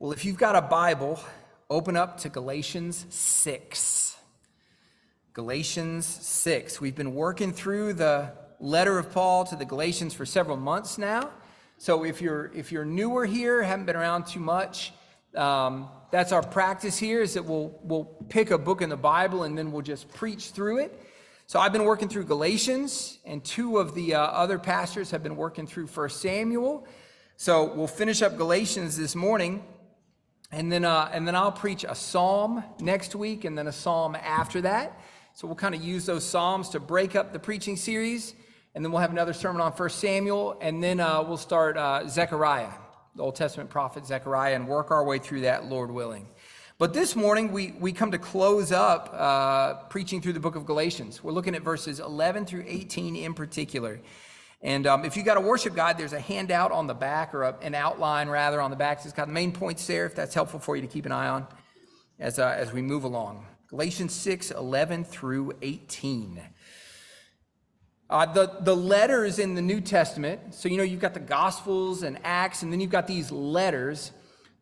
Well, if you've got a Bible, open up to Galatians 6. Galatians 6. We've been working through the letter of Paul to the Galatians for several months now. So if you're if you're newer here, haven't been around too much, um, that's our practice here. Is that we'll we'll pick a book in the Bible and then we'll just preach through it. So I've been working through Galatians, and two of the uh, other pastors have been working through First Samuel. So we'll finish up Galatians this morning. And then, uh, and then I'll preach a psalm next week and then a psalm after that. So we'll kind of use those psalms to break up the preaching series. And then we'll have another sermon on First Samuel. And then uh, we'll start uh, Zechariah, the Old Testament prophet Zechariah, and work our way through that, Lord willing. But this morning, we, we come to close up uh, preaching through the book of Galatians. We're looking at verses 11 through 18 in particular. And um, if you got a worship guide, there's a handout on the back, or a, an outline rather on the back. It's got the main points there, if that's helpful for you to keep an eye on as, uh, as we move along. Galatians 6 11 through 18. Uh, the, the letters in the New Testament, so you know, you've got the Gospels and Acts, and then you've got these letters.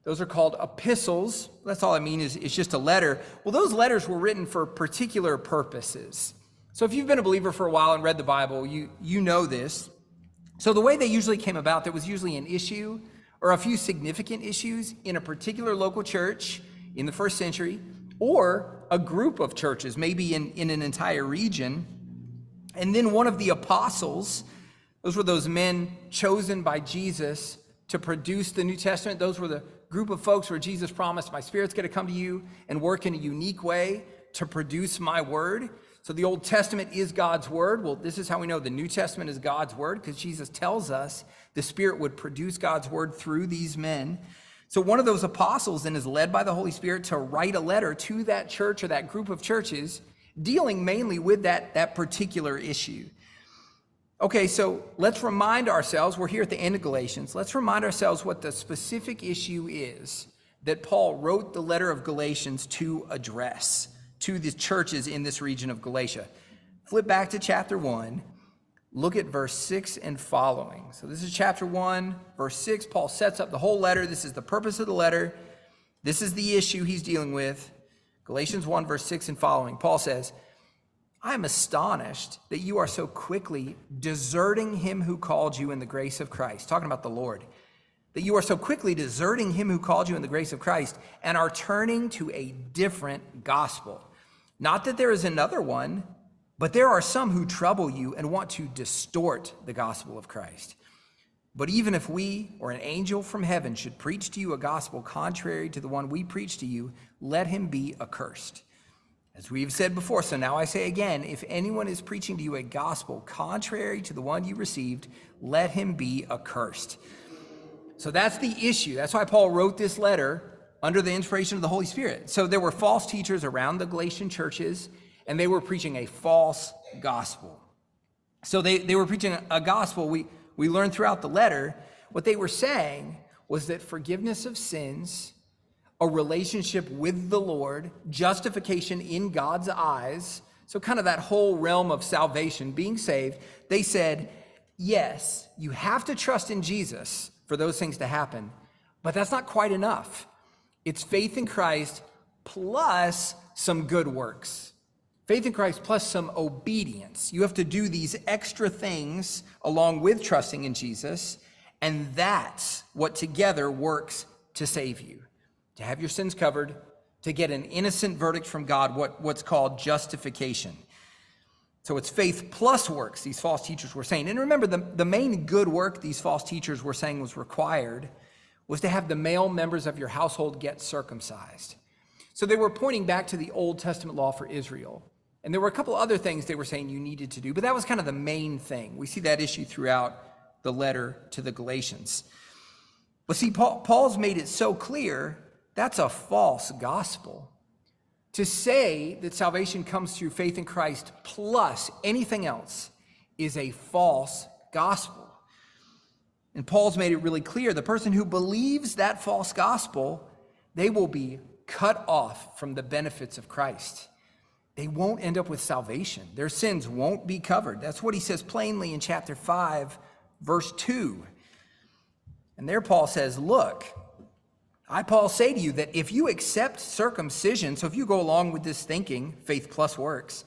Those are called epistles. That's all I mean is it's just a letter. Well, those letters were written for particular purposes. So if you've been a believer for a while and read the Bible, you, you know this. So the way they usually came about, there was usually an issue or a few significant issues in a particular local church in the first century, or a group of churches, maybe in, in an entire region. And then one of the apostles, those were those men chosen by Jesus to produce the New Testament. Those were the group of folks where Jesus promised, My Spirit's going to come to you and work in a unique way to produce my word. So the Old Testament is God's word. Well, this is how we know the New Testament is God's word because Jesus tells us the Spirit would produce God's word through these men. So one of those apostles then is led by the Holy Spirit to write a letter to that church or that group of churches dealing mainly with that, that particular issue. Okay, so let's remind ourselves, we're here at the end of Galatians, let's remind ourselves what the specific issue is that Paul wrote the letter of Galatians to address to the churches in this region of Galatia. Flip back to chapter 1. Look at verse 6 and following. So, this is chapter 1, verse 6. Paul sets up the whole letter. This is the purpose of the letter. This is the issue he's dealing with. Galatians 1, verse 6 and following. Paul says, I am astonished that you are so quickly deserting him who called you in the grace of Christ. Talking about the Lord that you are so quickly deserting him who called you in the grace of Christ and are turning to a different gospel. Not that there is another one, but there are some who trouble you and want to distort the gospel of Christ. But even if we or an angel from heaven should preach to you a gospel contrary to the one we preach to you, let him be accursed. As we've said before, so now I say again if anyone is preaching to you a gospel contrary to the one you received, let him be accursed. So that's the issue. That's why Paul wrote this letter under the inspiration of the Holy Spirit. So there were false teachers around the Galatian churches, and they were preaching a false gospel. So they, they were preaching a gospel we, we learned throughout the letter. What they were saying was that forgiveness of sins, a relationship with the Lord, justification in God's eyes, so kind of that whole realm of salvation, being saved, they said, yes, you have to trust in Jesus for those things to happen. But that's not quite enough. It's faith in Christ plus some good works. Faith in Christ plus some obedience. You have to do these extra things along with trusting in Jesus, and that's what together works to save you. To have your sins covered, to get an innocent verdict from God, what, what's called justification. So it's faith plus works, these false teachers were saying. And remember, the, the main good work these false teachers were saying was required was to have the male members of your household get circumcised. So they were pointing back to the Old Testament law for Israel. And there were a couple other things they were saying you needed to do, but that was kind of the main thing. We see that issue throughout the letter to the Galatians. But see, Paul, Paul's made it so clear that's a false gospel. To say that salvation comes through faith in Christ plus anything else is a false gospel. And Paul's made it really clear the person who believes that false gospel, they will be cut off from the benefits of Christ. They won't end up with salvation. Their sins won't be covered. That's what he says plainly in chapter 5, verse 2. And there Paul says, Look, I, Paul, say to you that if you accept circumcision, so if you go along with this thinking, faith plus works,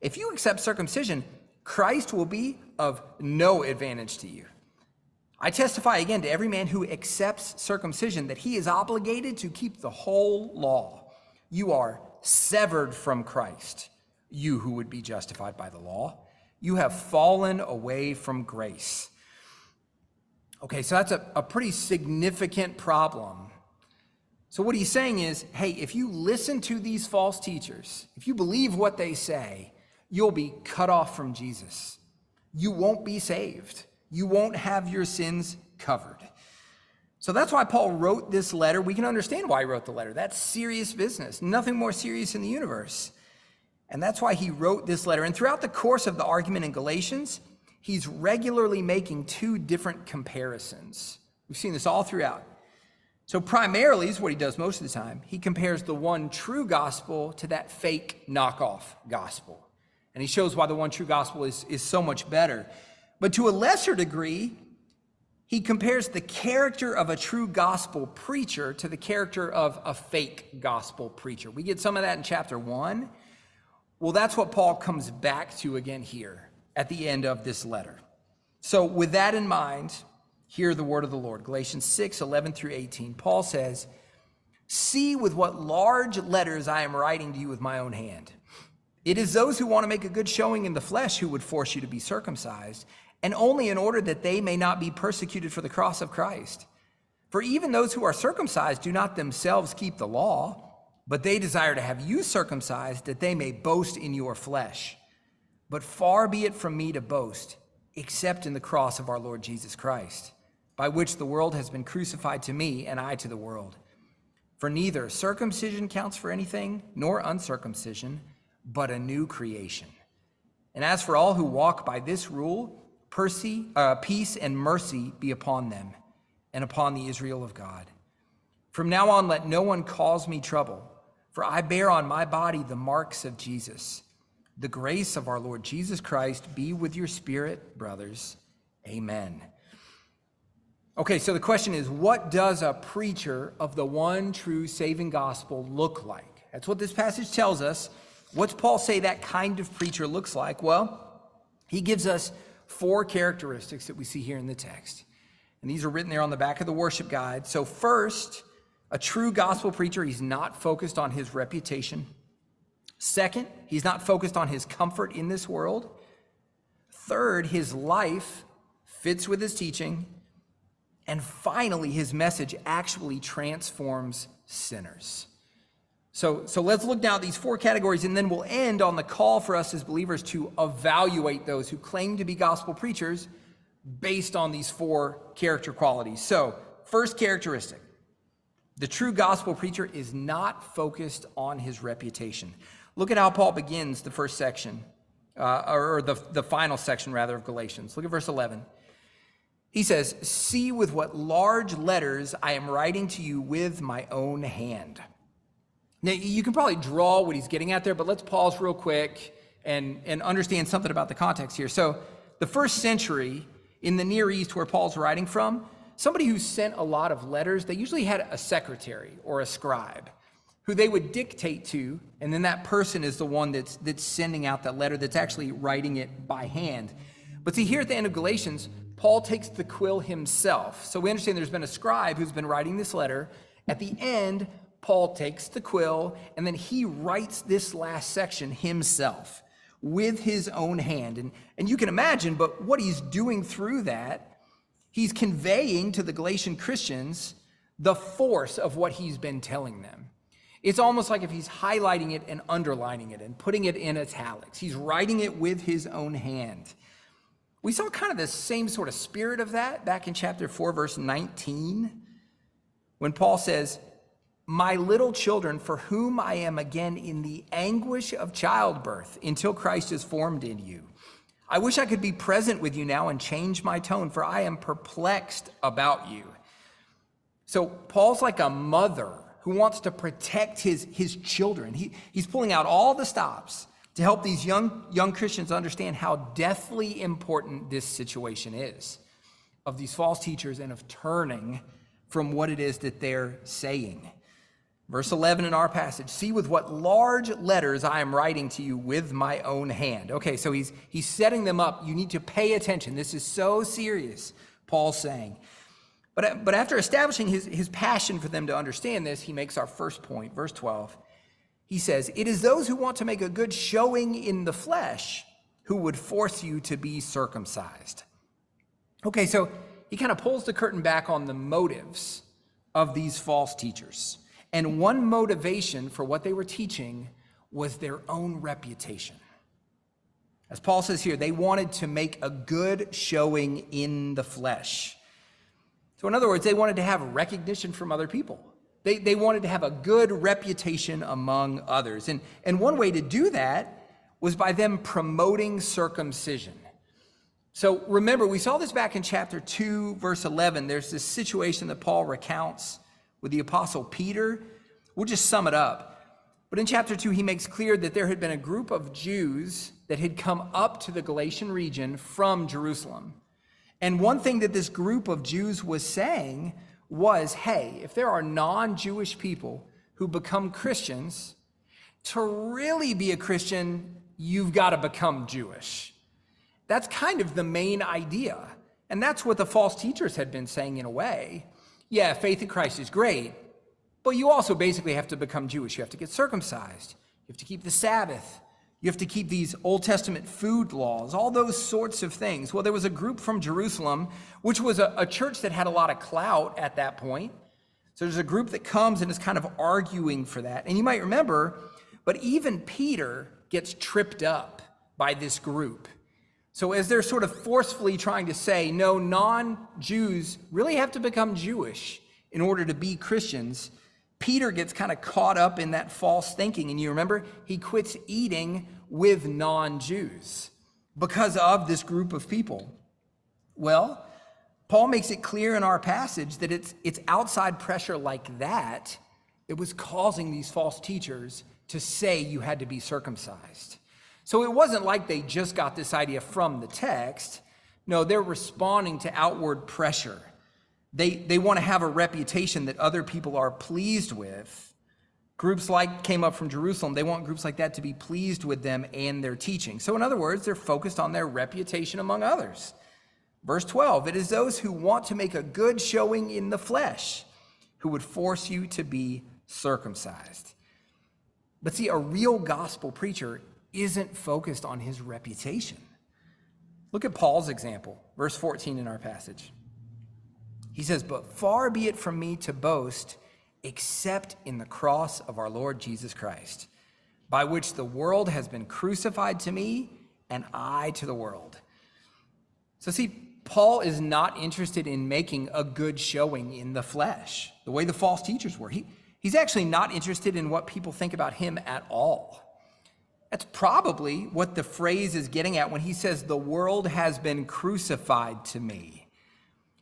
if you accept circumcision, Christ will be of no advantage to you. I testify again to every man who accepts circumcision that he is obligated to keep the whole law. You are severed from Christ, you who would be justified by the law. You have fallen away from grace. Okay, so that's a, a pretty significant problem. So, what he's saying is hey, if you listen to these false teachers, if you believe what they say, you'll be cut off from Jesus. You won't be saved you won't have your sins covered. So that's why Paul wrote this letter. We can understand why he wrote the letter. That's serious business, nothing more serious in the universe. And that's why he wrote this letter. And throughout the course of the argument in Galatians, he's regularly making two different comparisons. We've seen this all throughout. So, primarily, is what he does most of the time. He compares the one true gospel to that fake knockoff gospel. And he shows why the one true gospel is, is so much better. But to a lesser degree, he compares the character of a true gospel preacher to the character of a fake gospel preacher. We get some of that in chapter one. Well, that's what Paul comes back to again here at the end of this letter. So, with that in mind, hear the word of the Lord. Galatians 6 11 through 18. Paul says, See with what large letters I am writing to you with my own hand. It is those who want to make a good showing in the flesh who would force you to be circumcised and only in order that they may not be persecuted for the cross of Christ. For even those who are circumcised do not themselves keep the law, but they desire to have you circumcised that they may boast in your flesh. But far be it from me to boast, except in the cross of our Lord Jesus Christ, by which the world has been crucified to me and I to the world. For neither circumcision counts for anything, nor uncircumcision, but a new creation. And as for all who walk by this rule, Percy, uh, peace and mercy be upon them and upon the Israel of God. From now on, let no one cause me trouble, for I bear on my body the marks of Jesus. The grace of our Lord Jesus Christ be with your spirit, brothers. Amen. Okay, so the question is what does a preacher of the one true saving gospel look like? That's what this passage tells us. What's Paul say that kind of preacher looks like? Well, he gives us four characteristics that we see here in the text. And these are written there on the back of the worship guide. So, first, a true gospel preacher, he's not focused on his reputation. Second, he's not focused on his comfort in this world. Third, his life fits with his teaching. And finally, his message actually transforms sinners. So, so let's look now at these four categories, and then we'll end on the call for us as believers to evaluate those who claim to be gospel preachers based on these four character qualities. So, first characteristic the true gospel preacher is not focused on his reputation. Look at how Paul begins the first section, uh, or the, the final section, rather, of Galatians. Look at verse 11. He says, See with what large letters I am writing to you with my own hand. Now, you can probably draw what he's getting at there, but let's pause real quick and, and understand something about the context here. So, the first century in the Near East, where Paul's writing from, somebody who sent a lot of letters, they usually had a secretary or a scribe who they would dictate to, and then that person is the one that's, that's sending out that letter, that's actually writing it by hand. But see, here at the end of Galatians, Paul takes the quill himself. So we understand there's been a scribe who's been writing this letter. At the end, Paul takes the quill and then he writes this last section himself with his own hand. And, and you can imagine, but what he's doing through that, he's conveying to the Galatian Christians the force of what he's been telling them. It's almost like if he's highlighting it and underlining it and putting it in italics. He's writing it with his own hand. We saw kind of the same sort of spirit of that back in chapter 4, verse 19, when Paul says, my little children, for whom I am again in the anguish of childbirth until Christ is formed in you. I wish I could be present with you now and change my tone, for I am perplexed about you. So, Paul's like a mother who wants to protect his, his children. He, he's pulling out all the stops to help these young, young Christians understand how deathly important this situation is of these false teachers and of turning from what it is that they're saying. Verse 11 in our passage see with what large letters I am writing to you with my own hand. Okay, so he's, he's setting them up. You need to pay attention. This is so serious, Paul's saying. But, but after establishing his, his passion for them to understand this, he makes our first point, verse 12. He says, It is those who want to make a good showing in the flesh who would force you to be circumcised. Okay, so he kind of pulls the curtain back on the motives of these false teachers. And one motivation for what they were teaching was their own reputation. As Paul says here, they wanted to make a good showing in the flesh. So, in other words, they wanted to have recognition from other people. They, they wanted to have a good reputation among others. And, and one way to do that was by them promoting circumcision. So remember, we saw this back in chapter 2, verse 11. There's this situation that Paul recounts with the apostle Peter. We'll just sum it up. But in chapter 2, he makes clear that there had been a group of Jews that had come up to the Galatian region from Jerusalem. And one thing that this group of Jews was saying was hey, if there are non Jewish people who become Christians, to really be a Christian, you've got to become Jewish. That's kind of the main idea. And that's what the false teachers had been saying in a way. Yeah, faith in Christ is great, but you also basically have to become Jewish. You have to get circumcised, you have to keep the Sabbath, you have to keep these Old Testament food laws, all those sorts of things. Well, there was a group from Jerusalem, which was a, a, church that had a lot of clout at that point. So there's a group that comes and is kind of arguing for that. And you might remember, but even Peter gets tripped up by this group. So as they're sort of forcefully trying to say, no, non Jews really have to become Jewish in order to be Christians, Peter gets kind of caught up in that false thinking. And you remember, he quits eating with non Jews because of this group of people. Well, Paul makes it clear in our passage that it's, it's outside pressure like that that was causing these false teachers to say you had to be circumcised. So it wasn't like they just got this idea from the text. No, they're responding to outward pressure. They, they want to have a reputation that other people are pleased with. Groups like came up from Jerusalem, they want groups like that to be pleased with them and their teaching. So, in other words, they're focused on their reputation among others. Verse 12 it is those who want to make a good showing in the flesh who would force you to be circumcised. But see, a real gospel preacher isn't focused on his reputation. Look at Paul's example, verse 14 in our passage. He says, But far be it from me to boast except in the cross of our Lord Jesus Christ, by which the world has been crucified to me and I to the world. So, see, Paul is not interested in making a good showing in the flesh, the way the false teachers were. He, he's actually not interested in what people think about him at all. That's probably what the phrase is getting at when he says, The world has been crucified to me.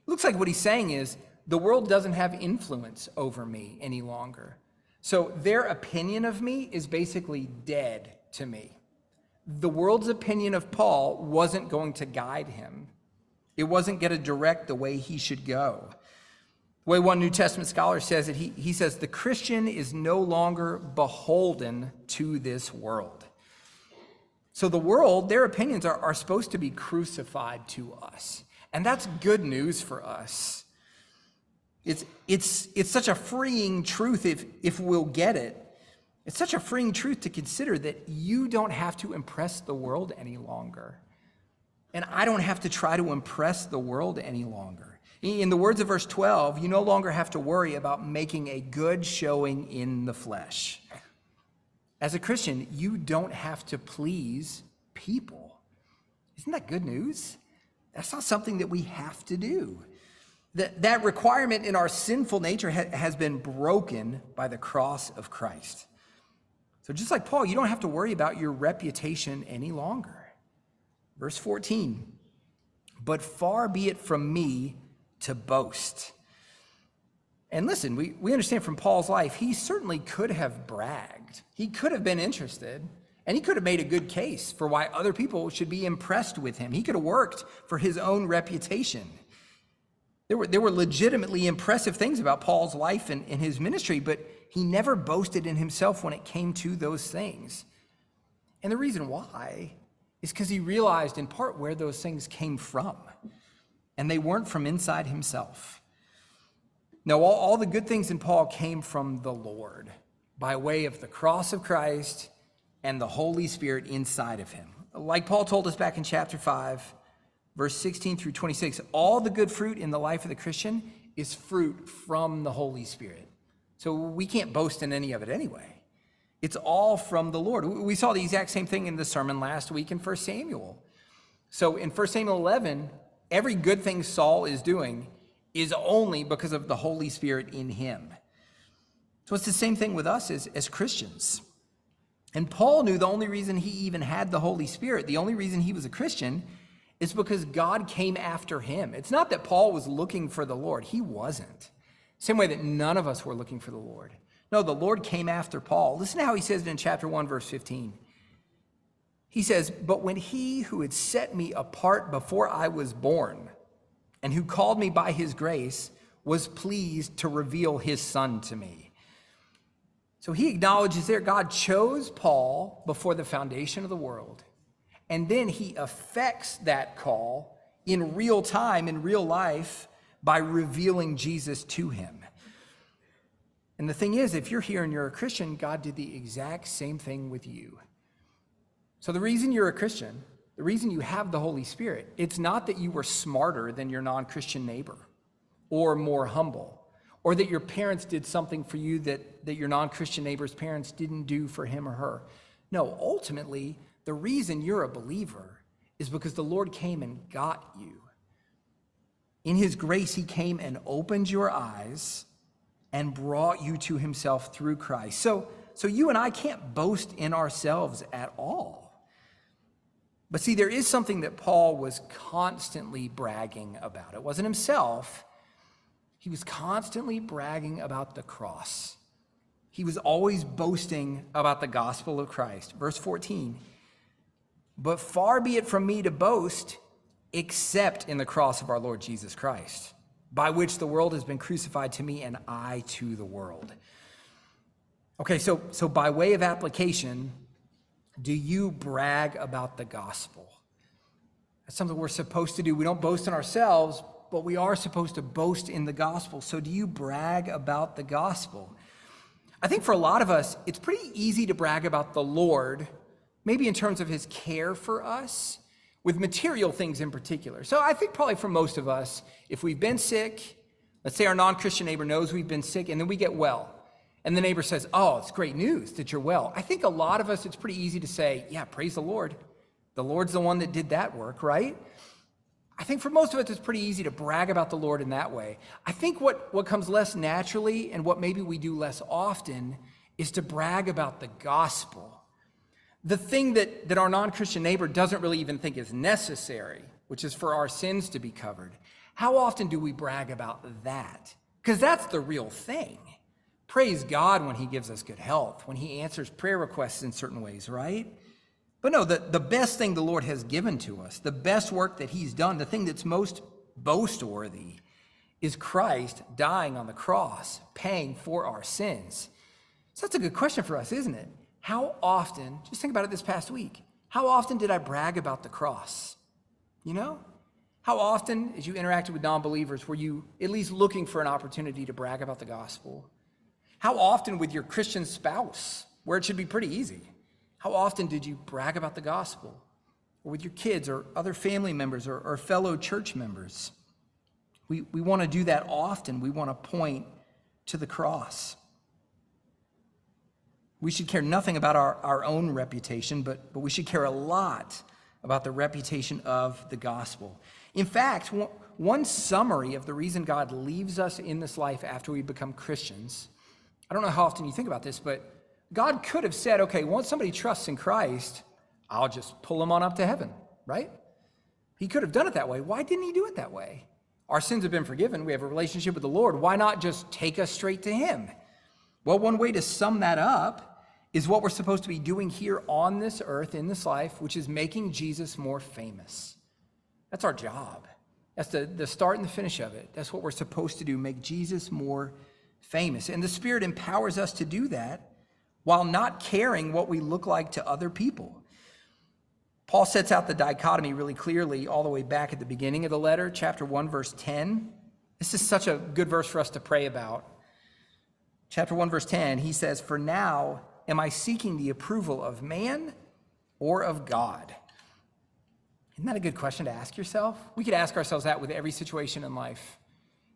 Looks like what he's saying is the world doesn't have influence over me any longer. So their opinion of me is basically dead to me. The world's opinion of Paul wasn't going to guide him. It wasn't going to direct the way he should go. The way one New Testament scholar says it, he, he says, the Christian is no longer beholden to this world. So the world, their opinions are, are supposed to be crucified to us. And that's good news for us. It's, it's, it's such a freeing truth if, if we'll get it. It's such a freeing truth to consider that you don't have to impress the world any longer. And I don't have to try to impress the world any longer. In the words of verse 12, you no longer have to worry about making a good showing in the flesh. As a Christian, you don't have to please people. Isn't that good news? That's not something that we have to do. That, that requirement in our sinful nature ha- has been broken by the cross of Christ. So, just like Paul, you don't have to worry about your reputation any longer. Verse 14, but far be it from me to boast. And listen, we, we understand from Paul's life, he certainly could have bragged, he could have been interested. And he could have made a good case for why other people should be impressed with him. He could have worked for his own reputation. There were, there were legitimately impressive things about Paul's life and, and his ministry, but he never boasted in himself when it came to those things. And the reason why is because he realized in part where those things came from, and they weren't from inside himself. No, all, all the good things in Paul came from the Lord by way of the cross of Christ and the Holy Spirit inside of him. Like Paul told us back in chapter 5, verse 16 through 26, all the good fruit in the life of the Christian is fruit from the Holy Spirit. So we can't boast in any of it anyway. It's all from the Lord. We saw the exact same thing in the sermon last week in 1 Samuel. So in 1 Samuel 11, every good thing Saul is doing is only because of the Holy Spirit in him. So it's the same thing with us as, as Christians. And Paul knew the only reason he even had the Holy Spirit, the only reason he was a Christian, is because God came after him. It's not that Paul was looking for the Lord, he wasn't. Same way that none of us were looking for the Lord. No, the Lord came after Paul. Listen to how he says it in chapter 1, verse 15. He says, But when he who had set me apart before I was born, and who called me by his grace, was pleased to reveal his son to me. So he acknowledges there God chose Paul before the foundation of the world. And then he affects that call in real time, in real life, by revealing Jesus to him. And the thing is, if you're here and you're a Christian, God did the exact same thing with you. So the reason you're a Christian, the reason you have the Holy Spirit, it's not that you were smarter than your non Christian neighbor or more humble or that your parents did something for you that, that your non Christian neighbor's parents didn't do for him or her. No, ultimately, the reason you're a believer is because the Lord came and got you. In his grace, he came and opened your eyes and brought you to himself through Christ. So, so you and I can't boast in ourselves at all. But see, there is something that Paul was constantly bragging about. It wasn't himself, he was constantly bragging about the cross. He was always boasting about the gospel of Christ. Verse 14 But far be it from me to boast except in the cross of our Lord Jesus Christ, by which the world has been crucified to me and I to the world. Okay, so, so by way of application, do you brag about the gospel? That's something we're supposed to do. We don't boast in ourselves, but we are supposed to boast in the gospel. So, do you brag about the gospel? I think for a lot of us, it's pretty easy to brag about the Lord, maybe in terms of his care for us, with material things in particular. So, I think probably for most of us, if we've been sick, let's say our non Christian neighbor knows we've been sick, and then we get well. And the neighbor says, Oh, it's great news that you're well. I think a lot of us, it's pretty easy to say, Yeah, praise the Lord. The Lord's the one that did that work, right? I think for most of us, it's pretty easy to brag about the Lord in that way. I think what, what comes less naturally and what maybe we do less often is to brag about the gospel. The thing that, that our non Christian neighbor doesn't really even think is necessary, which is for our sins to be covered. How often do we brag about that? Because that's the real thing. Praise God when He gives us good health, when He answers prayer requests in certain ways, right? But no, the, the best thing the Lord has given to us, the best work that He's done, the thing that's most boast worthy, is Christ dying on the cross, paying for our sins. So that's a good question for us, isn't it? How often, just think about it this past week, how often did I brag about the cross? You know? How often, as you interacted with non believers, were you at least looking for an opportunity to brag about the gospel? How often with your Christian spouse, where it should be pretty easy? How often did you brag about the gospel? Or with your kids or other family members or, or fellow church members? We, we want to do that often. We want to point to the cross. We should care nothing about our, our own reputation, but, but we should care a lot about the reputation of the gospel. In fact, one summary of the reason God leaves us in this life after we become Christians, I don't know how often you think about this, but God could have said, okay, once somebody trusts in Christ, I'll just pull them on up to heaven, right? He could have done it that way. Why didn't he do it that way? Our sins have been forgiven. We have a relationship with the Lord. Why not just take us straight to him? Well, one way to sum that up is what we're supposed to be doing here on this earth, in this life, which is making Jesus more famous. That's our job. That's the, the start and the finish of it. That's what we're supposed to do, make Jesus more famous. And the Spirit empowers us to do that while not caring what we look like to other people. Paul sets out the dichotomy really clearly all the way back at the beginning of the letter, chapter 1, verse 10. This is such a good verse for us to pray about. Chapter 1, verse 10, he says, For now am I seeking the approval of man or of God? Isn't that a good question to ask yourself? We could ask ourselves that with every situation in life.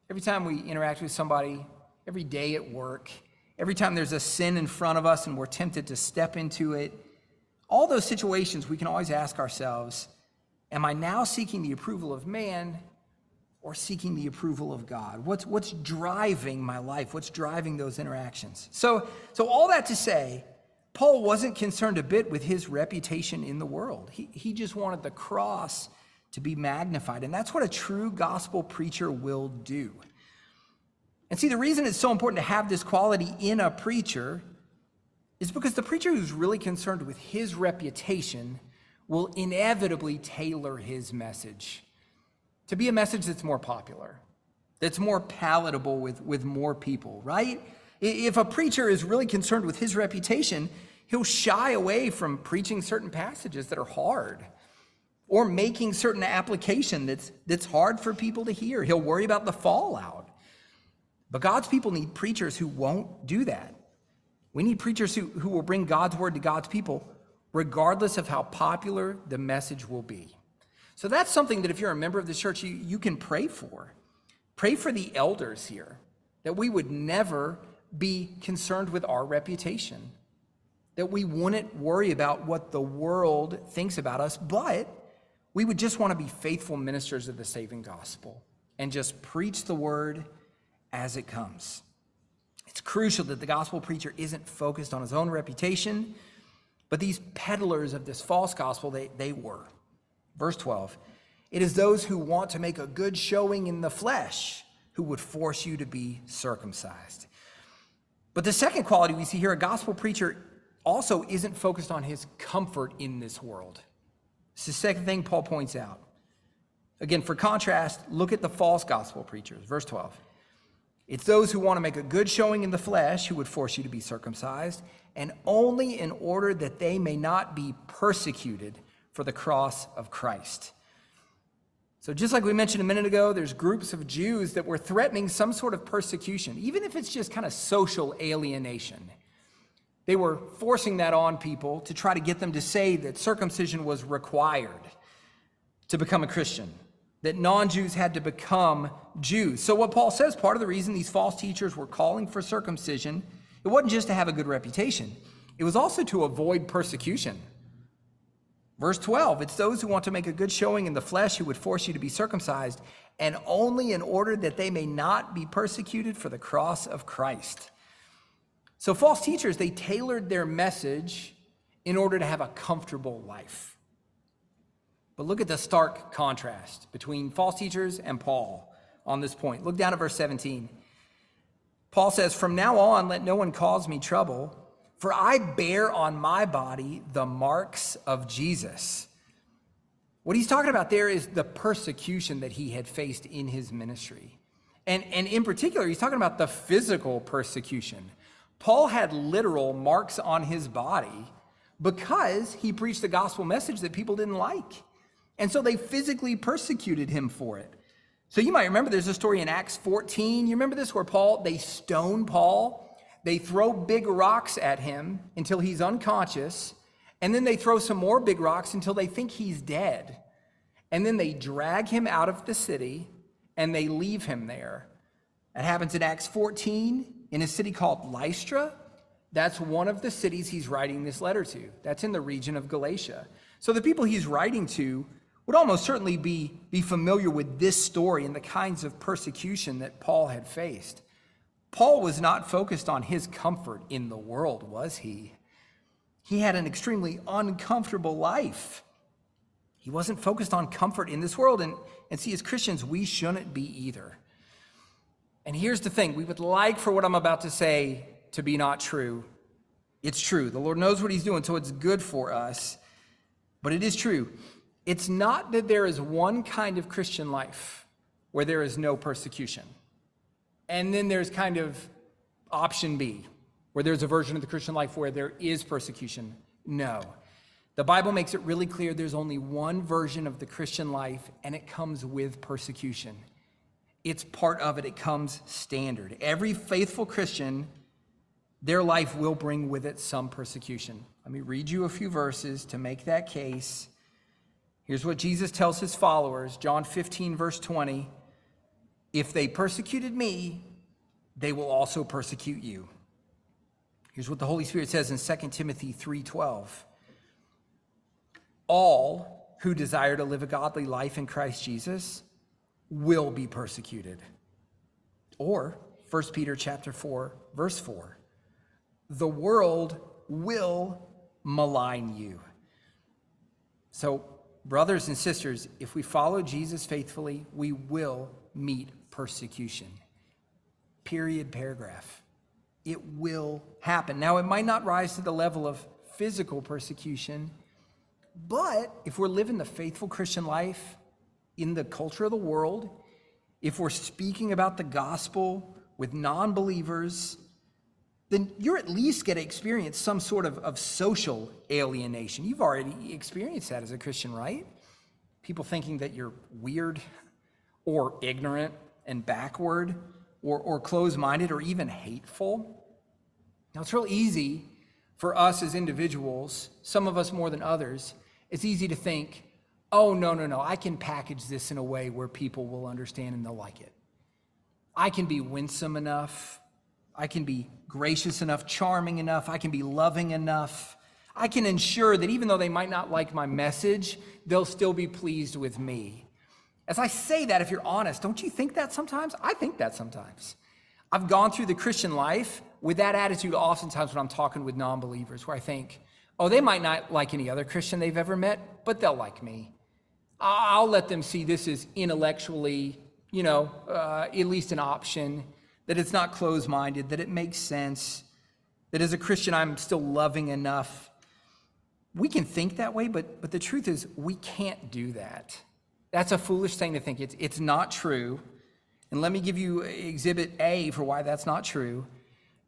Every time we interact with somebody, every day at work, every time there's a sin in front of us and we're tempted to step into it, all those situations we can always ask ourselves Am I now seeking the approval of man or seeking the approval of God? What's, what's driving my life? What's driving those interactions? So, so, all that to say, Paul wasn't concerned a bit with his reputation in the world. He, he just wanted the cross to be magnified. And that's what a true gospel preacher will do. And see, the reason it's so important to have this quality in a preacher is because the preacher who's really concerned with his reputation will inevitably tailor his message to be a message that's more popular, that's more palatable with, with more people, right? If a preacher is really concerned with his reputation, he'll shy away from preaching certain passages that are hard or making certain application that's, that's hard for people to hear. He'll worry about the fallout. But God's people need preachers who won't do that. We need preachers who, who will bring God's word to God's people, regardless of how popular the message will be. So that's something that if you're a member of the church, you, you can pray for. Pray for the elders here, that we would never be concerned with our reputation, that we wouldn't worry about what the world thinks about us, but we would just want to be faithful ministers of the saving gospel and just preach the word as it comes. It's crucial that the gospel preacher isn't focused on his own reputation, but these peddlers of this false gospel, they, they were. Verse 12 It is those who want to make a good showing in the flesh who would force you to be circumcised. But the second quality we see here a gospel preacher also isn't focused on his comfort in this world. It's the second thing Paul points out. Again, for contrast, look at the false gospel preachers. Verse 12. It's those who want to make a good showing in the flesh who would force you to be circumcised, and only in order that they may not be persecuted for the cross of Christ. So, just like we mentioned a minute ago, there's groups of Jews that were threatening some sort of persecution, even if it's just kind of social alienation. They were forcing that on people to try to get them to say that circumcision was required to become a Christian that non Jews had to become Jews. So, what Paul says, part of the reason these false teachers were calling for circumcision, it wasn't just to have a good reputation, it was also to avoid persecution. Verse 12 it's those who want to make a good showing in the flesh who would force you to be circumcised, and only in order that they may not be persecuted for the cross of Christ. So, false teachers, they tailored their message in order to have a comfortable life. But look at the stark contrast between false teachers and Paul on this point. Look down at verse 17. Paul says, From now on, let no one cause me trouble, for I bear on my body the marks of Jesus. What he's talking about there is the persecution that he had faced in his ministry. And, and in particular, he's talking about the physical persecution. Paul had literal marks on his body because he preached the gospel message that people didn't like. And so they physically persecuted him for it. So you might remember there's a story in Acts 14. You remember this where Paul, they stone Paul, they throw big rocks at him until he's unconscious, and then they throw some more big rocks until they think he's dead. And then they drag him out of the city and they leave him there. It happens in Acts 14 in a city called Lystra. That's one of the cities he's writing this letter to. That's in the region of Galatia. So the people he's writing to would almost certainly be, be familiar with this story and the kinds of persecution that Paul had faced. Paul was not focused on his comfort in the world, was he? He had an extremely uncomfortable life. He wasn't focused on comfort in this world. And, and see, as Christians, we shouldn't be either. And here's the thing we would like for what I'm about to say to be not true. It's true. The Lord knows what He's doing, so it's good for us. But it is true. It's not that there is one kind of Christian life where there is no persecution. And then there's kind of option B, where there's a version of the Christian life where there is persecution. No. The Bible makes it really clear there's only one version of the Christian life, and it comes with persecution. It's part of it, it comes standard. Every faithful Christian, their life will bring with it some persecution. Let me read you a few verses to make that case. Here's what Jesus tells his followers John 15, verse 20. If they persecuted me, they will also persecute you. Here's what the Holy Spirit says in 2 Timothy 3:12. All who desire to live a godly life in Christ Jesus will be persecuted. Or 1 Peter chapter 4 verse 4. The world will malign you. So, brothers and sisters, if we follow Jesus faithfully, we will meet persecution. Period, paragraph. It will happen. Now, it might not rise to the level of physical persecution, but if we're living the faithful Christian life in the culture of the world, if we're speaking about the gospel with non believers, then you're at least going to experience some sort of, of social alienation. You've already experienced that as a Christian, right? People thinking that you're weird or ignorant and backward or, or closed minded or even hateful. Now, it's real easy for us as individuals, some of us more than others, it's easy to think, oh, no, no, no, I can package this in a way where people will understand and they'll like it. I can be winsome enough. I can be gracious enough, charming enough. I can be loving enough. I can ensure that even though they might not like my message, they'll still be pleased with me. As I say that, if you're honest, don't you think that sometimes? I think that sometimes. I've gone through the Christian life with that attitude oftentimes when I'm talking with non believers, where I think, oh, they might not like any other Christian they've ever met, but they'll like me. I'll let them see this is intellectually, you know, uh, at least an option, that it's not closed minded, that it makes sense, that as a Christian I'm still loving enough. We can think that way, but, but the truth is we can't do that. That's a foolish thing to think. It's, it's not true. And let me give you exhibit A for why that's not true.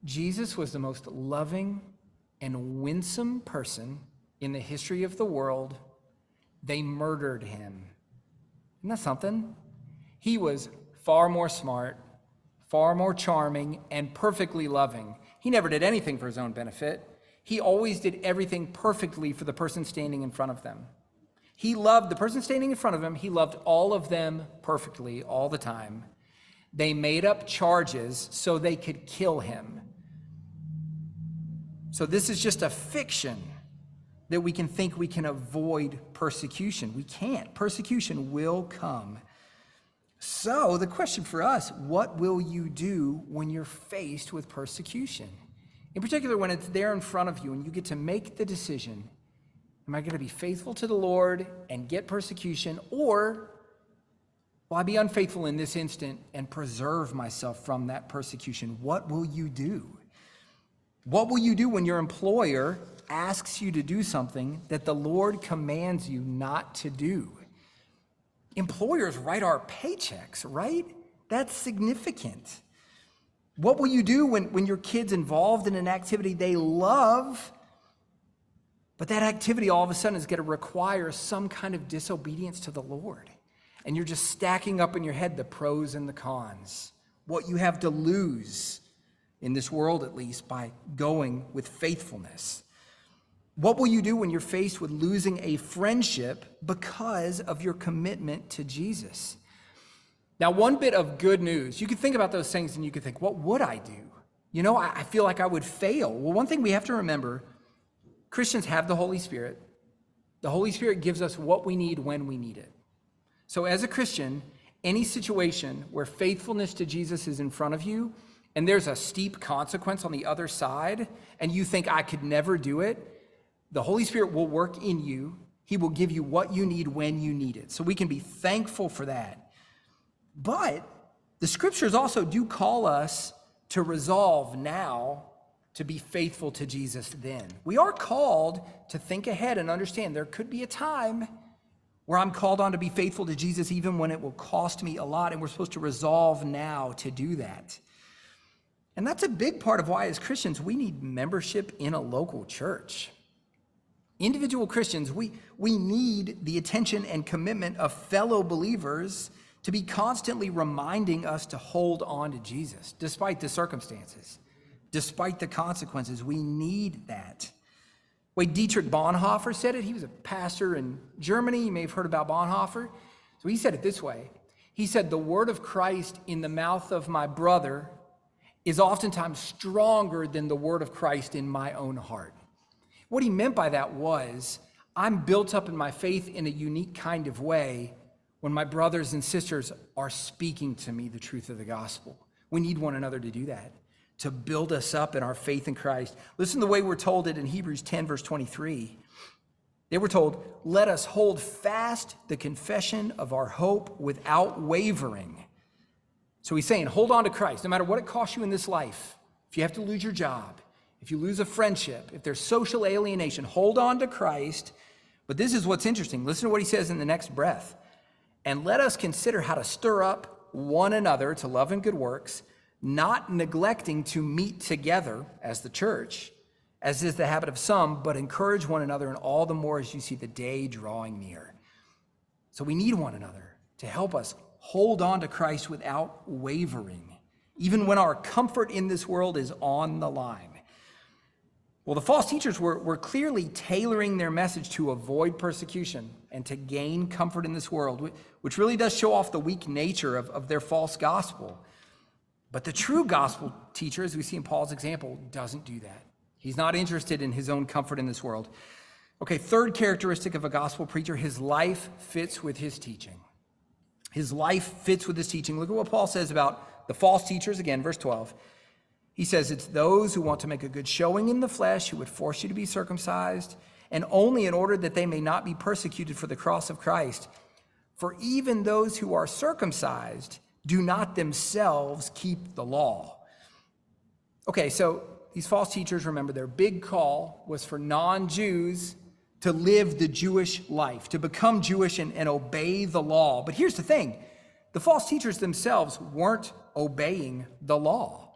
Jesus was the most loving and winsome person in the history of the world. They murdered him. Isn't that something? He was far more smart, far more charming, and perfectly loving. He never did anything for his own benefit. He always did everything perfectly for the person standing in front of them. He loved the person standing in front of him, he loved all of them perfectly all the time. They made up charges so they could kill him. So, this is just a fiction that we can think we can avoid persecution. We can't. Persecution will come. So, the question for us what will you do when you're faced with persecution? In particular, when it's there in front of you and you get to make the decision Am I going to be faithful to the Lord and get persecution, or will I be unfaithful in this instant and preserve myself from that persecution? What will you do? What will you do when your employer asks you to do something that the Lord commands you not to do? Employers write our paychecks, right? That's significant. What will you do when, when your kid's involved in an activity they love but that activity all of a sudden is going to require some kind of disobedience to the Lord. And you're just stacking up in your head the pros and the cons, what you have to lose in this world, at least, by going with faithfulness. What will you do when you're faced with losing a friendship because of your commitment to Jesus? Now, one bit of good news, you can think about those things and you can think, what would I do? You know, I feel like I would fail. Well, one thing we have to remember Christians have the Holy Spirit. The Holy Spirit gives us what we need when we need it. So, as a Christian, any situation where faithfulness to Jesus is in front of you and there's a steep consequence on the other side, and you think, I could never do it, the Holy Spirit will work in you. He will give you what you need when you need it. So, we can be thankful for that. But the scriptures also do call us to resolve now to be faithful to Jesus then. We are called to think ahead and understand there could be a time where I'm called on to be faithful to Jesus even when it will cost me a lot, and we're supposed to resolve now to do that. And that's a big part of why, as Christians, we need membership in a local church. Individual Christians, we, we need the attention and commitment of fellow believers to be constantly reminding us to hold on to Jesus, despite the circumstances, despite the consequences. We need that. Way Dietrich Bonhoeffer said it. He was a pastor in Germany. You may have heard about Bonhoeffer. So he said it this way He said, The word of Christ in the mouth of my brother is oftentimes stronger than the word of Christ in my own heart. What he meant by that was, I'm built up in my faith in a unique kind of way when my brothers and sisters are speaking to me the truth of the gospel. We need one another to do that, to build us up in our faith in Christ. Listen to the way we're told it in Hebrews 10, verse 23. They were told, Let us hold fast the confession of our hope without wavering. So he's saying, hold on to Christ, no matter what it costs you in this life. If you have to lose your job, if you lose a friendship, if there's social alienation, hold on to Christ. But this is what's interesting. Listen to what he says in the next breath. And let us consider how to stir up one another to love and good works, not neglecting to meet together as the church, as is the habit of some, but encourage one another, and all the more as you see the day drawing near. So we need one another to help us hold on to Christ without wavering, even when our comfort in this world is on the line. Well, the false teachers were, were clearly tailoring their message to avoid persecution and to gain comfort in this world, which really does show off the weak nature of, of their false gospel. But the true gospel teacher, as we see in Paul's example, doesn't do that. He's not interested in his own comfort in this world. Okay, third characteristic of a gospel preacher his life fits with his teaching. His life fits with his teaching. Look at what Paul says about the false teachers, again, verse 12. He says it's those who want to make a good showing in the flesh who would force you to be circumcised, and only in order that they may not be persecuted for the cross of Christ. For even those who are circumcised do not themselves keep the law. Okay, so these false teachers, remember, their big call was for non Jews to live the Jewish life, to become Jewish and, and obey the law. But here's the thing the false teachers themselves weren't obeying the law,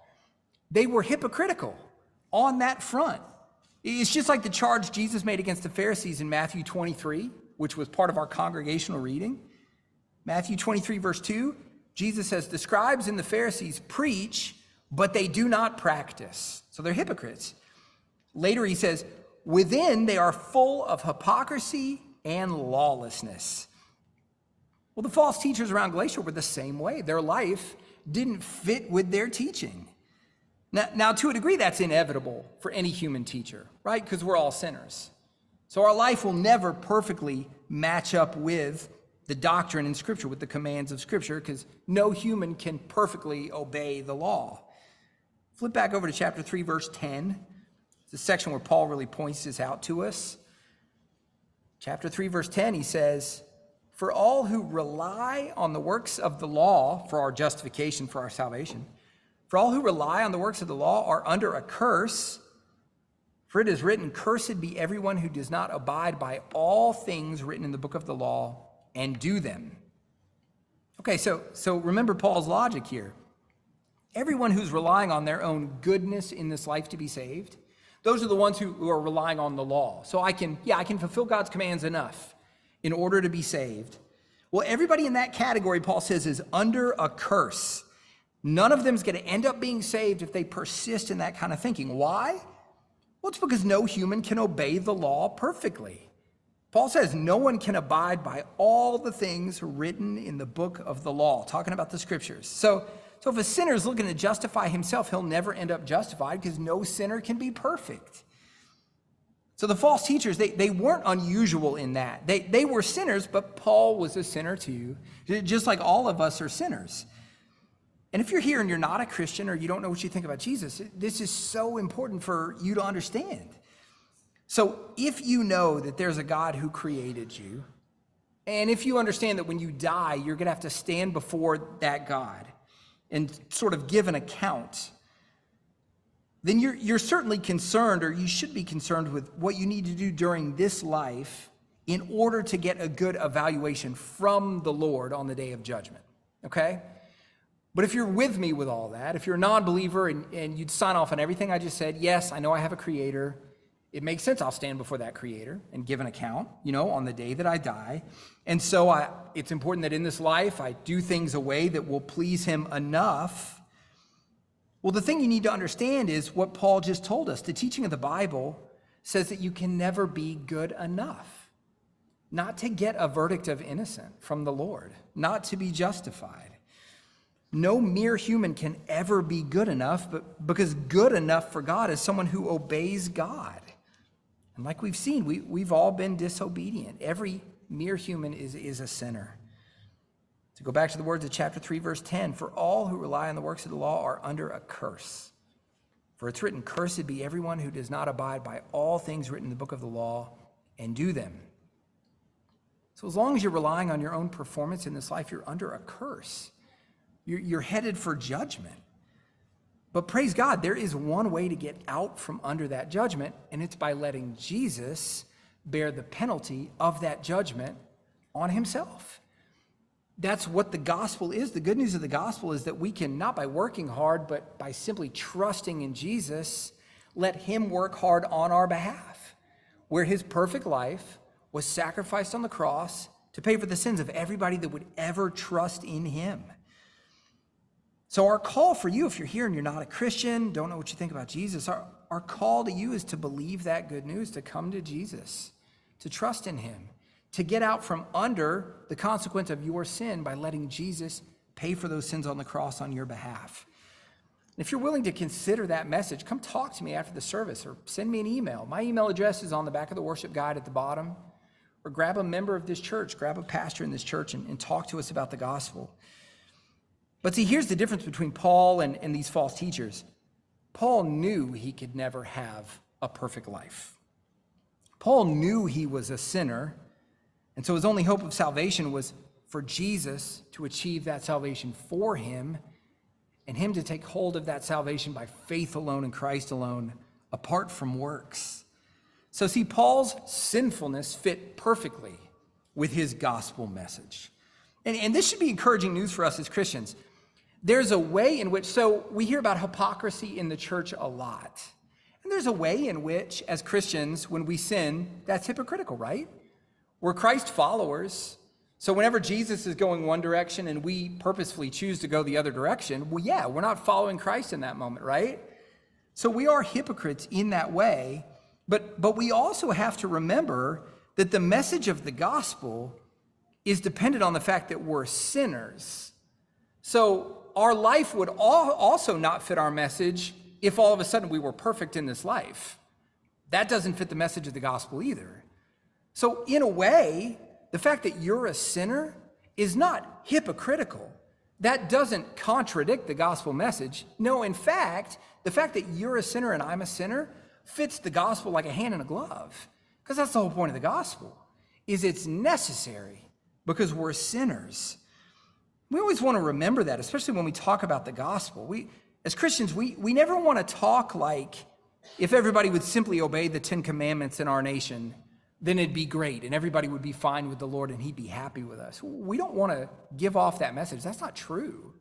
they were hypocritical on that front. It's just like the charge Jesus made against the Pharisees in Matthew 23, which was part of our congregational reading. Matthew 23, verse 2, Jesus says, The scribes and the Pharisees preach, but they do not practice. So they're hypocrites. Later, he says, Within, they are full of hypocrisy and lawlessness. Well, the false teachers around Galatia were the same way. Their life didn't fit with their teaching. Now, now to a degree, that's inevitable for any human teacher, right? Because we're all sinners. So our life will never perfectly match up with the doctrine in Scripture, with the commands of Scripture, because no human can perfectly obey the law. Flip back over to chapter 3, verse 10 It's the section where Paul really points this out to us. Chapter 3, verse 10, he says, For all who rely on the works of the law for our justification, for our salvation, for all who rely on the works of the law are under a curse. For it is written, Cursed be everyone who does not abide by all things written in the book of the law and do them. Okay, so, so remember Paul's logic here. Everyone who's relying on their own goodness in this life to be saved those are the ones who, who are relying on the law. So I can, yeah, I can fulfill God's commands enough in order to be saved. Well, everybody in that category, Paul says, is under a curse. None of them is going to end up being saved if they persist in that kind of thinking. Why? Well, it's because no human can obey the law perfectly. Paul says no one can abide by all the things written in the book of the law, talking about the scriptures. So so if a sinner is looking to justify himself, he'll never end up justified because no sinner can be perfect. So the false teachers, they, they weren't unusual in that. They, they were sinners, but Paul was a sinner too, just like all of us are sinners. And if you're here and you're not a Christian or you don't know what you think about Jesus, this is so important for you to understand. So if you know that there's a God who created you, and if you understand that when you die, you're going to have to stand before that God, and sort of give an account, then you're, you're certainly concerned, or you should be concerned with what you need to do during this life in order to get a good evaluation from the Lord on the day of judgment. Okay? But if you're with me with all that, if you're a non believer and, and you'd sign off on everything I just said, yes, I know I have a creator. It makes sense I'll stand before that creator and give an account, you know, on the day that I die. And so I, it's important that in this life I do things a way that will please him enough. Well, the thing you need to understand is what Paul just told us. The teaching of the Bible says that you can never be good enough, not to get a verdict of innocent from the Lord, not to be justified. No mere human can ever be good enough, but because good enough for God is someone who obeys God. And like we've seen, we, we've all been disobedient. Every mere human is, is a sinner. To go back to the words of chapter 3, verse 10 For all who rely on the works of the law are under a curse. For it's written, Cursed be everyone who does not abide by all things written in the book of the law and do them. So, as long as you're relying on your own performance in this life, you're under a curse. You're, headed for judgment. But praise God, there is one way to get out from under that judgment, and it's by letting Jesus bear the penalty of that judgment on himself. That's what the gospel is. The good news of the gospel is that we can, not by working hard, but by simply trusting in Jesus, let him work hard on our behalf, where his perfect life was sacrificed on the cross to pay for the sins of everybody that would ever trust in him. So, our call for you, if you're here and you're not a Christian, don't know what you think about Jesus, our, our call to you is to believe that good news, to come to Jesus, to trust in Him, to get out from under the consequence of your sin by letting Jesus pay for those sins on the cross on your behalf. If you're willing to consider that message, come talk to me after the service or send me an email. My email address is on the back of the worship guide at the bottom. Or grab a member of this church, grab a pastor in this church, and, and talk to us about the gospel. But see, here's the difference between Paul and, and these false teachers. Paul knew he could never have a perfect life. Paul knew he was a sinner, and so his only hope of salvation was for Jesus to achieve that salvation for him and him to take hold of that salvation by faith alone in Christ alone, apart from works. So, see, Paul's sinfulness fit perfectly with his gospel message. And, and this should be encouraging news for us as Christians there's a way in which, so we hear about hypocrisy in the church a lot. And there's a way in which, as Christians, when we sin, that's hypocritical, right? We're Christ followers. So whenever Jesus is going one direction and we purposefully choose to go the other direction, well, yeah, we're not following Christ in that moment, right? So we are hypocrites in that way. But, but we also have to remember that the message of the gospel is dependent on the fact that we're sinners. So our life would also not fit our message if all of a sudden we were perfect in this life. That doesn't fit the message of the gospel either. So, in a way, the fact that you're a sinner is not hypocritical. That doesn't contradict the gospel message. No, in fact, the fact that you're a sinner and I'm a sinner fits the gospel like a hand in a glove. Because that's the whole point of the gospel. Is it's necessary because we're sinners. We always want to remember that, especially when we talk about the gospel. We, as Christians, we, we never want to talk like if everybody would simply obey the Ten Commandments in our nation, then it'd be great and everybody would be fine with the Lord and he'd be happy with us. We don't want to give off that message. That's not true.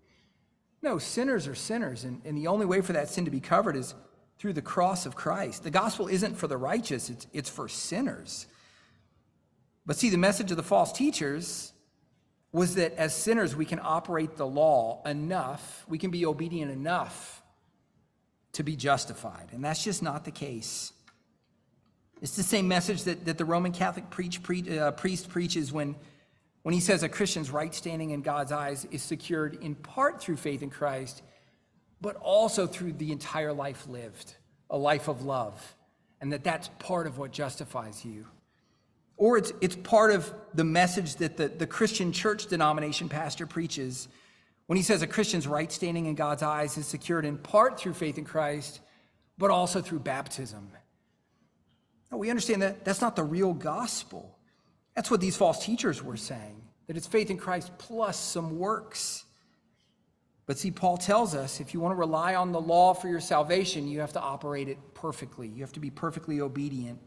No, sinners are sinners, and, and the only way for that sin to be covered is through the cross of Christ. The gospel isn't for the righteous, it's, it's for sinners. But see, the message of the false teachers was that as sinners, we can operate the law enough, we can be obedient enough to be justified. And that's just not the case. It's the same message that, that the Roman Catholic preach, pre, uh, priest preaches when, when he says a Christian's right standing in God's eyes is secured in part through faith in Christ, but also through the entire life lived, a life of love, and that that's part of what justifies you. Or it's, it's part of the message that the, the Christian church denomination pastor preaches when he says a Christian's right standing in God's eyes is secured in part through faith in Christ, but also through baptism. We understand that that's not the real gospel. That's what these false teachers were saying, that it's faith in Christ plus some works. But see, Paul tells us if you want to rely on the law for your salvation, you have to operate it perfectly. You have to be perfectly obedient.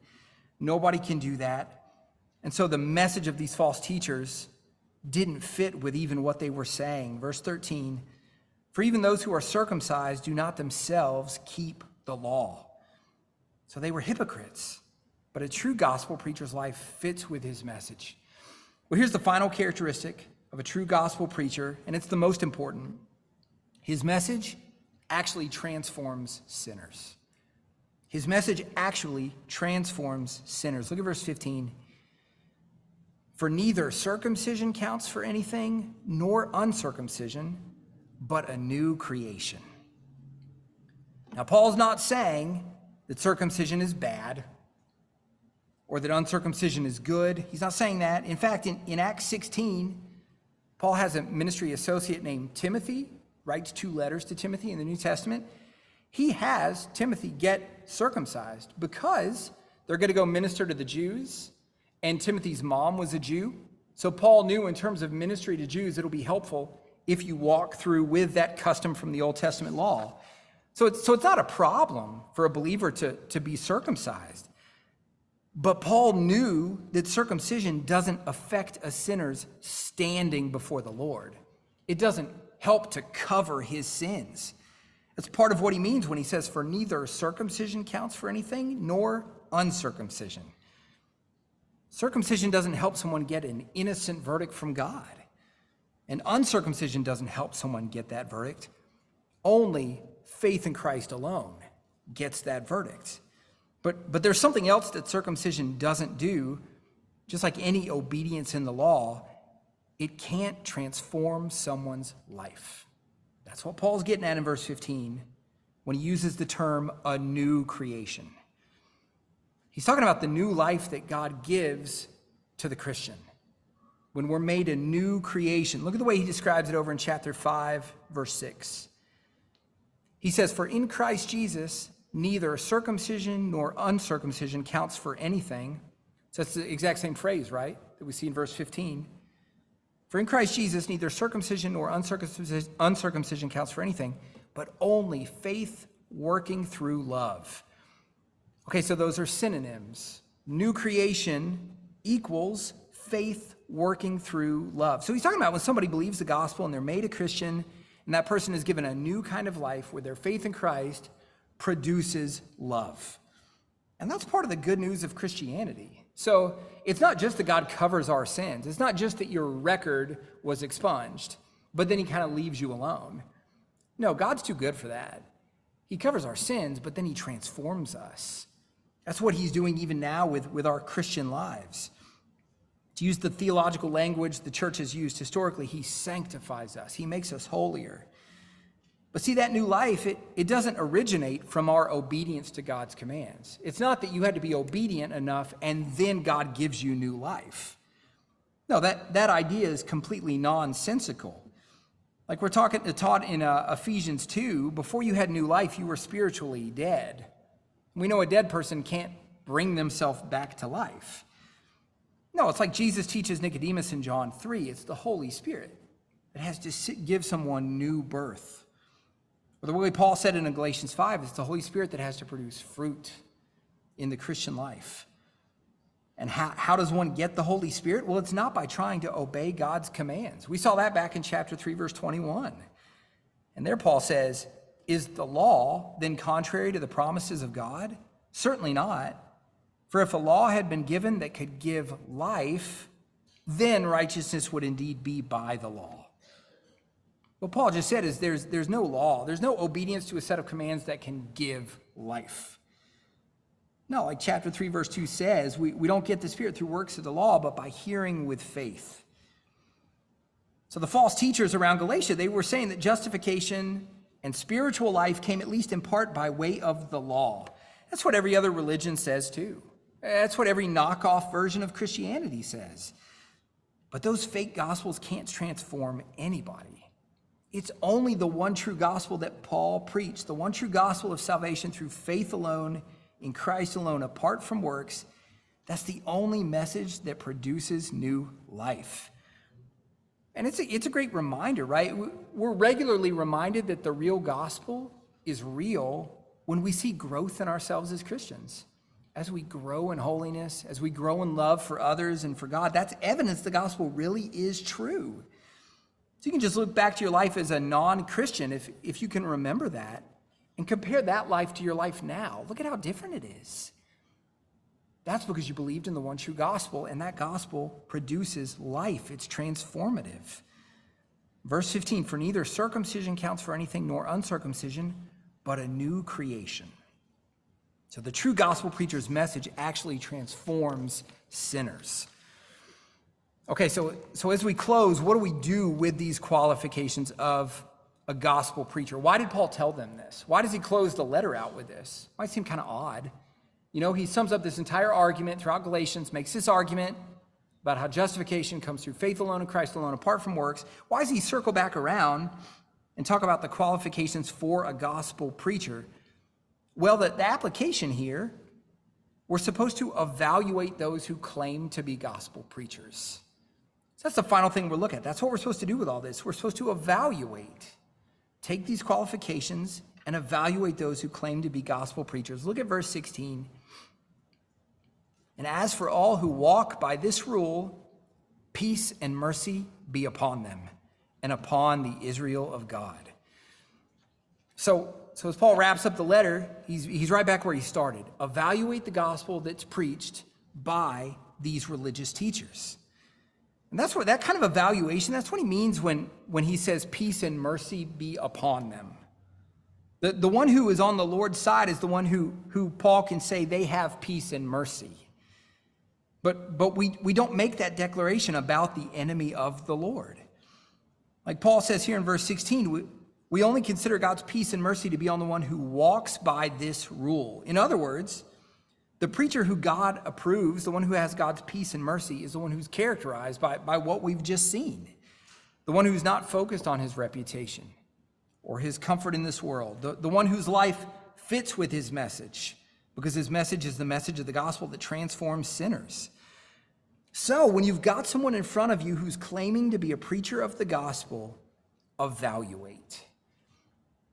Nobody can do that. And so the message of these false teachers didn't fit with even what they were saying. Verse 13 For even those who are circumcised do not themselves keep the law. So they were hypocrites. But a true gospel preacher's life fits with his message. Well, here's the final characteristic of a true gospel preacher, and it's the most important. His message actually transforms sinners. His message actually transforms sinners. Look at verse 15. For neither circumcision counts for anything, nor uncircumcision, but a new creation. Now, Paul's not saying that circumcision is bad or that uncircumcision is good. He's not saying that. In fact, in, in Acts 16, Paul has a ministry associate named Timothy, writes two letters to Timothy in the New Testament. He has Timothy get circumcised because they're going to go minister to the Jews and Timothy's mom was a Jew. So Paul knew in terms of ministry to Jews, it'll be helpful if you walk through with that custom from the Old Testament law. So it's, so it's not a problem for a believer to, to be circumcised. But Paul knew that circumcision doesn't affect a sinner's standing before the Lord. It doesn't help to cover his sins. That's part of what he means when he says, For neither circumcision counts for anything nor uncircumcision. Circumcision doesn't help someone get an innocent verdict from God. And uncircumcision doesn't help someone get that verdict. Only faith in Christ alone gets that verdict. But, but there's something else that circumcision doesn't do, just like any obedience in the law, it can't transform someone's life. That's what Paul's getting at in verse 15 when he uses the term a new creation. He's talking about the new life that God gives to the Christian. When we're made a new creation. Look at the way he describes it over in chapter 5, verse 6. He says, For in Christ Jesus, neither circumcision nor uncircumcision counts for anything. So that's the exact same phrase, right? That we see in verse 15. For in Christ Jesus, neither circumcision nor uncircumcision, uncircumcision counts for anything, but only faith working through love. Okay, so those are synonyms. New creation equals faith working through love. So he's talking about when somebody believes the gospel and they're made a Christian, and that person is given a new kind of life where their faith in Christ produces love. And that's part of the good news of Christianity. So it's not just that God covers our sins, it's not just that your record was expunged, but then he kind of leaves you alone. No, God's too good for that. He covers our sins, but then he transforms us. That's what he's doing even now with, with our Christian lives. To use the theological language the church has used historically, he sanctifies us, he makes us holier. But see, that new life, it, it doesn't originate from our obedience to God's commands. It's not that you had to be obedient enough and then God gives you new life. No, that, that idea is completely nonsensical. Like we're talking taught in uh, Ephesians 2, before you had new life, you were spiritually dead. We know a dead person can't bring themselves back to life. No, it's like Jesus teaches Nicodemus in John 3 it's the Holy Spirit that has to give someone new birth. Or the way Paul said in Galatians 5 it's the Holy Spirit that has to produce fruit in the Christian life. And how, how does one get the Holy Spirit? Well, it's not by trying to obey God's commands. We saw that back in chapter 3, verse 21. And there Paul says, is the law then contrary to the promises of God? Certainly not. For if a law had been given that could give life, then righteousness would indeed be by the law. What Paul just said is there's, there's no law, there's no obedience to a set of commands that can give life. No, like chapter 3, verse 2 says, we, we don't get the Spirit through works of the law, but by hearing with faith. So the false teachers around Galatia, they were saying that justification and spiritual life came at least in part by way of the law. That's what every other religion says too. That's what every knockoff version of Christianity says. But those fake gospels can't transform anybody. It's only the one true gospel that Paul preached, the one true gospel of salvation through faith alone, in Christ alone, apart from works. That's the only message that produces new life. And it's a, it's a great reminder, right? We're regularly reminded that the real gospel is real when we see growth in ourselves as Christians. as we grow in holiness, as we grow in love for others and for God, that's evidence the gospel really is true. So you can just look back to your life as a non Christian if, if you can remember that and compare that life to your life now. Look at how different it is. That's because you believed in the one true gospel, and that gospel produces life. It's transformative. Verse 15 For neither circumcision counts for anything nor uncircumcision, but a new creation. So the true gospel preacher's message actually transforms sinners. Okay, so, so as we close, what do we do with these qualifications of a gospel preacher? Why did Paul tell them this? Why does he close the letter out with this? Might seem kind of odd. You know, he sums up this entire argument throughout Galatians, makes this argument about how justification comes through faith alone and Christ alone, apart from works. Why does he circle back around and talk about the qualifications for a gospel preacher? Well, the, the application here, we're supposed to evaluate those who claim to be gospel preachers. So that's the final thing we're looking at. That's what we're supposed to do with all this. We're supposed to evaluate, take these qualifications and evaluate those who claim to be gospel preachers. Look at verse 16. And as for all who walk by this rule, peace and mercy be upon them and upon the Israel of God. So, so as Paul wraps up the letter, he's, he's right back where he started. Evaluate the gospel that's preached by these religious teachers. And that's what that kind of evaluation, that's what he means when, when he says peace and mercy be upon them. The, the one who is on the Lord's side is the one who, who Paul can say they have peace and mercy. But, but we, we don't make that declaration about the enemy of the Lord. Like Paul says here in verse 16, we, we only consider God's peace and mercy to be on the one who walks by this rule. In other words, the preacher who God approves, the one who has God's peace and mercy, is the one who's characterized by, by what we've just seen. The one who's not focused on his reputation or his comfort in this world. The, the one whose life fits with his message because his message is the message of the gospel that transforms sinners. So, when you've got someone in front of you who's claiming to be a preacher of the gospel, evaluate.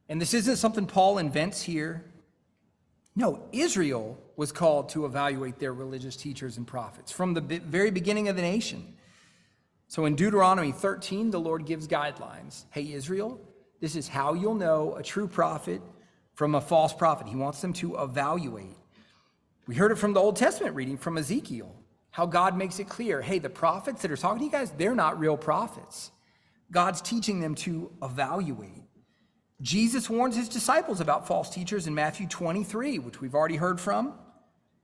And this isn't something Paul invents here. No, Israel was called to evaluate their religious teachers and prophets from the very beginning of the nation. So in Deuteronomy 13, the Lord gives guidelines. Hey, Israel, this is how you'll know a true prophet from a false prophet. He wants them to evaluate. We heard it from the Old Testament reading from Ezekiel how God makes it clear hey, the prophets that are talking to you guys, they're not real prophets. God's teaching them to evaluate. Jesus warns his disciples about false teachers in Matthew 23, which we've already heard from.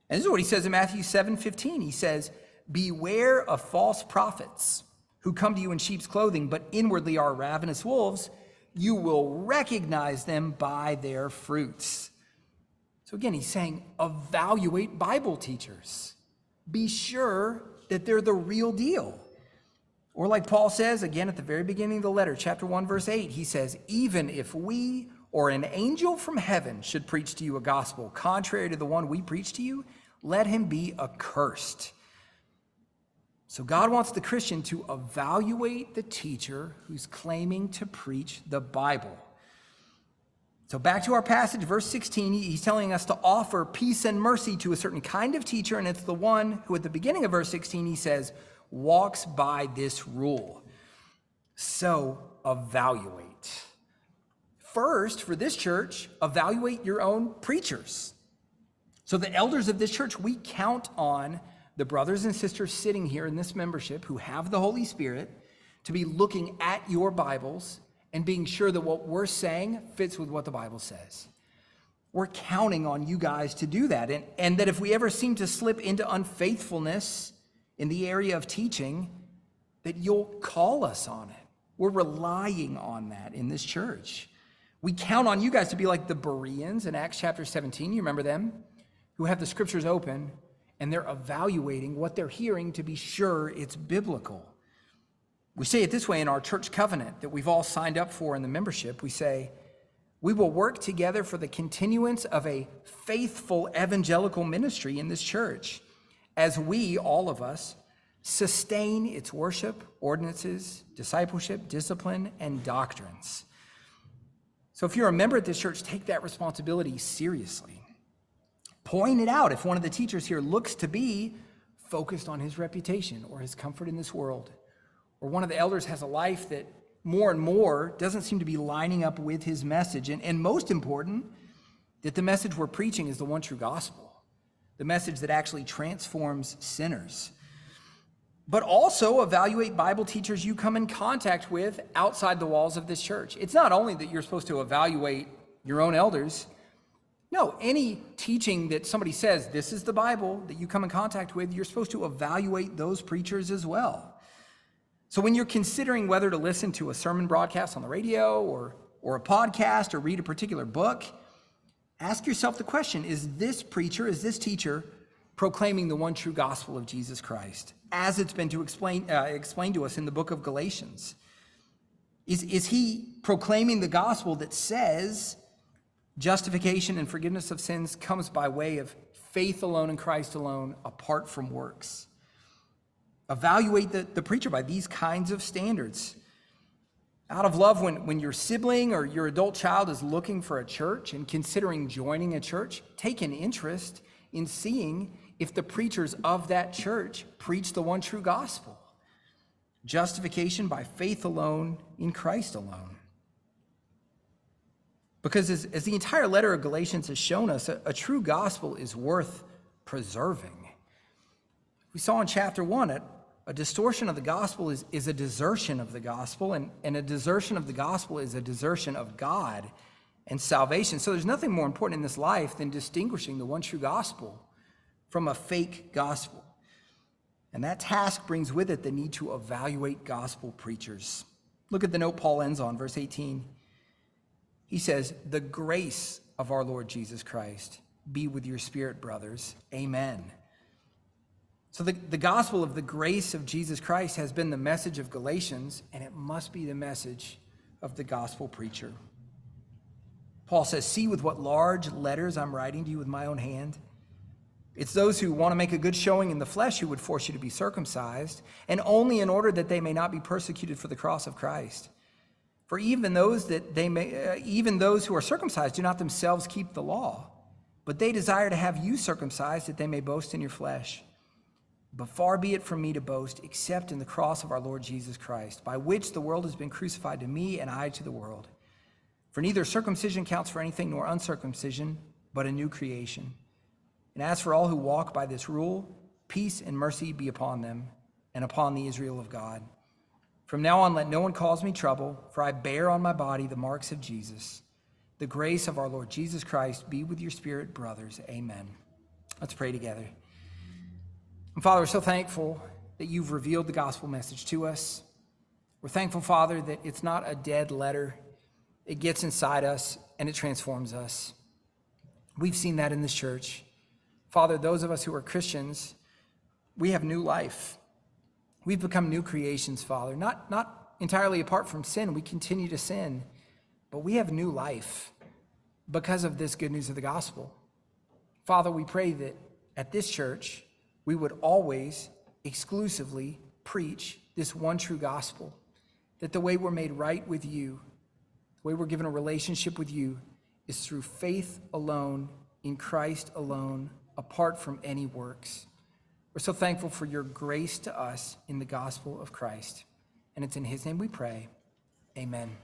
And this is what he says in Matthew 7 15. He says, Beware of false prophets who come to you in sheep's clothing, but inwardly are ravenous wolves. You will recognize them by their fruits. So again, he's saying, evaluate Bible teachers be sure that they're the real deal. Or, like Paul says again at the very beginning of the letter, chapter 1, verse 8, he says, Even if we or an angel from heaven should preach to you a gospel contrary to the one we preach to you, let him be accursed. So, God wants the Christian to evaluate the teacher who's claiming to preach the Bible. So, back to our passage, verse 16, he's telling us to offer peace and mercy to a certain kind of teacher, and it's the one who, at the beginning of verse 16, he says, walks by this rule. So, evaluate. First, for this church, evaluate your own preachers. So, the elders of this church, we count on the brothers and sisters sitting here in this membership who have the Holy Spirit to be looking at your Bibles and being sure that what we're saying fits with what the Bible says. We're counting on you guys to do that. And, and that if we ever seem to slip into unfaithfulness in the area of teaching, that you'll call us on it. We're relying on that in this church. We count on you guys to be like the Bereans in Acts chapter 17. You remember them? Who have the scriptures open and they're evaluating what they're hearing to be sure it's biblical. We say it this way in our church covenant that we've all signed up for in the membership. We say, we will work together for the continuance of a faithful evangelical ministry in this church as we, all of us, sustain its worship, ordinances, discipleship, discipline, and doctrines. So if you're a member at this church, take that responsibility seriously. point it out if one of the teachers here looks to be focused on his reputation or his comfort in this world, or one of the elders has a life that more and more doesn't seem to be lining up with his message. And, and most important, that the message we're preaching is the one true gospel, the message that actually transforms sinners. But also evaluate Bible teachers you come in contact with outside the walls of this church. It's not only that you're supposed to evaluate your own elders. No, any teaching that somebody says this is the Bible that you come in contact with, you're supposed to evaluate those preachers as well. So when you're considering whether to listen to a sermon broadcast on the radio or, or a podcast or read a particular book, ask yourself the question is this preacher, is this teacher proclaiming the one true gospel of Jesus Christ as it's been to explain, uh, explained to us in the book of Galatians? Is, is he proclaiming the gospel that says justification and forgiveness of sins comes by way of faith alone in Christ alone, apart from works? Evaluate the, the preacher by these kinds of standards. Out of love, when, when your sibling or your adult child is looking for a church and considering joining a church, take an interest in seeing if the preachers of that church preach the one true gospel justification by faith alone in Christ alone. Because as, as the entire letter of Galatians has shown us, a, a, true gospel is worth preserving. We saw in chapter one, a, a distortion of the gospel is, is a desertion of the gospel, and, and a desertion of the gospel is a desertion of God and salvation. So there's nothing more important in this life than distinguishing the one true gospel from a fake gospel. And that task brings with it the need to evaluate gospel preachers. Look at the note Paul ends on, verse 18. He says, The grace of our Lord Jesus Christ be with your spirit, brothers. Amen. So, the, the gospel of the grace of Jesus Christ has been the message of Galatians, and it must be the message of the gospel preacher. Paul says, See with what large letters I'm writing to you with my own hand. It's those who want to make a good showing in the flesh who would force you to be circumcised, and only in order that they may not be persecuted for the cross of Christ. For even those that they may, uh, even those who are circumcised do not themselves keep the law, but they desire to have you circumcised that they may boast in your flesh. But far be it from me to boast, except in the cross of our Lord Jesus Christ, by which the world has been crucified to me and I to the world. For neither circumcision counts for anything nor uncircumcision, but a new creation. And as for all who walk by this rule, peace and mercy be upon them and upon the Israel of God. From now on, let no one cause me trouble, for I bear on my body the marks of Jesus. The grace of our Lord Jesus Christ be with your spirit, brothers. Amen. Let's pray together. And Father, we're so thankful that you've revealed the gospel message to us. We're thankful, Father, that it's not a dead letter, it gets inside us and it transforms us. We've seen that in this church. Father, those of us who are Christians, we have new life. We've become new creations, Father. Not, not entirely apart from sin, we continue to sin, but we have new life because of this good news of the gospel. Father, we pray that at this church, we would always exclusively preach this one true gospel. That the way we're made right with you, the way we're given a relationship with you, is through faith alone, in Christ alone, apart from any works. We're so thankful for your grace to us in the gospel of Christ. And it's in his name we pray. Amen.